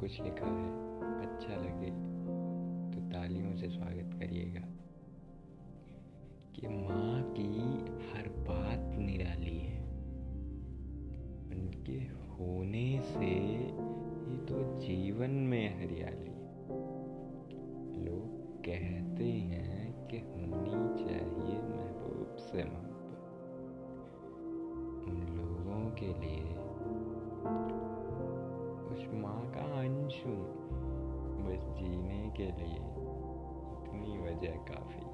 कुछ लिखा है अच्छा लगे तो तालियों से स्वागत करिएगा। कि माँ की हर बात निराली है। उनके होने से ही तो जीवन में हरियाली लोग कहते हैं कि होनी चाहिए महबूब से मोहब्बत। उन लोगों के लिए माँ का अंश बस जीने के लिए। इतनी वजह काफ़ी।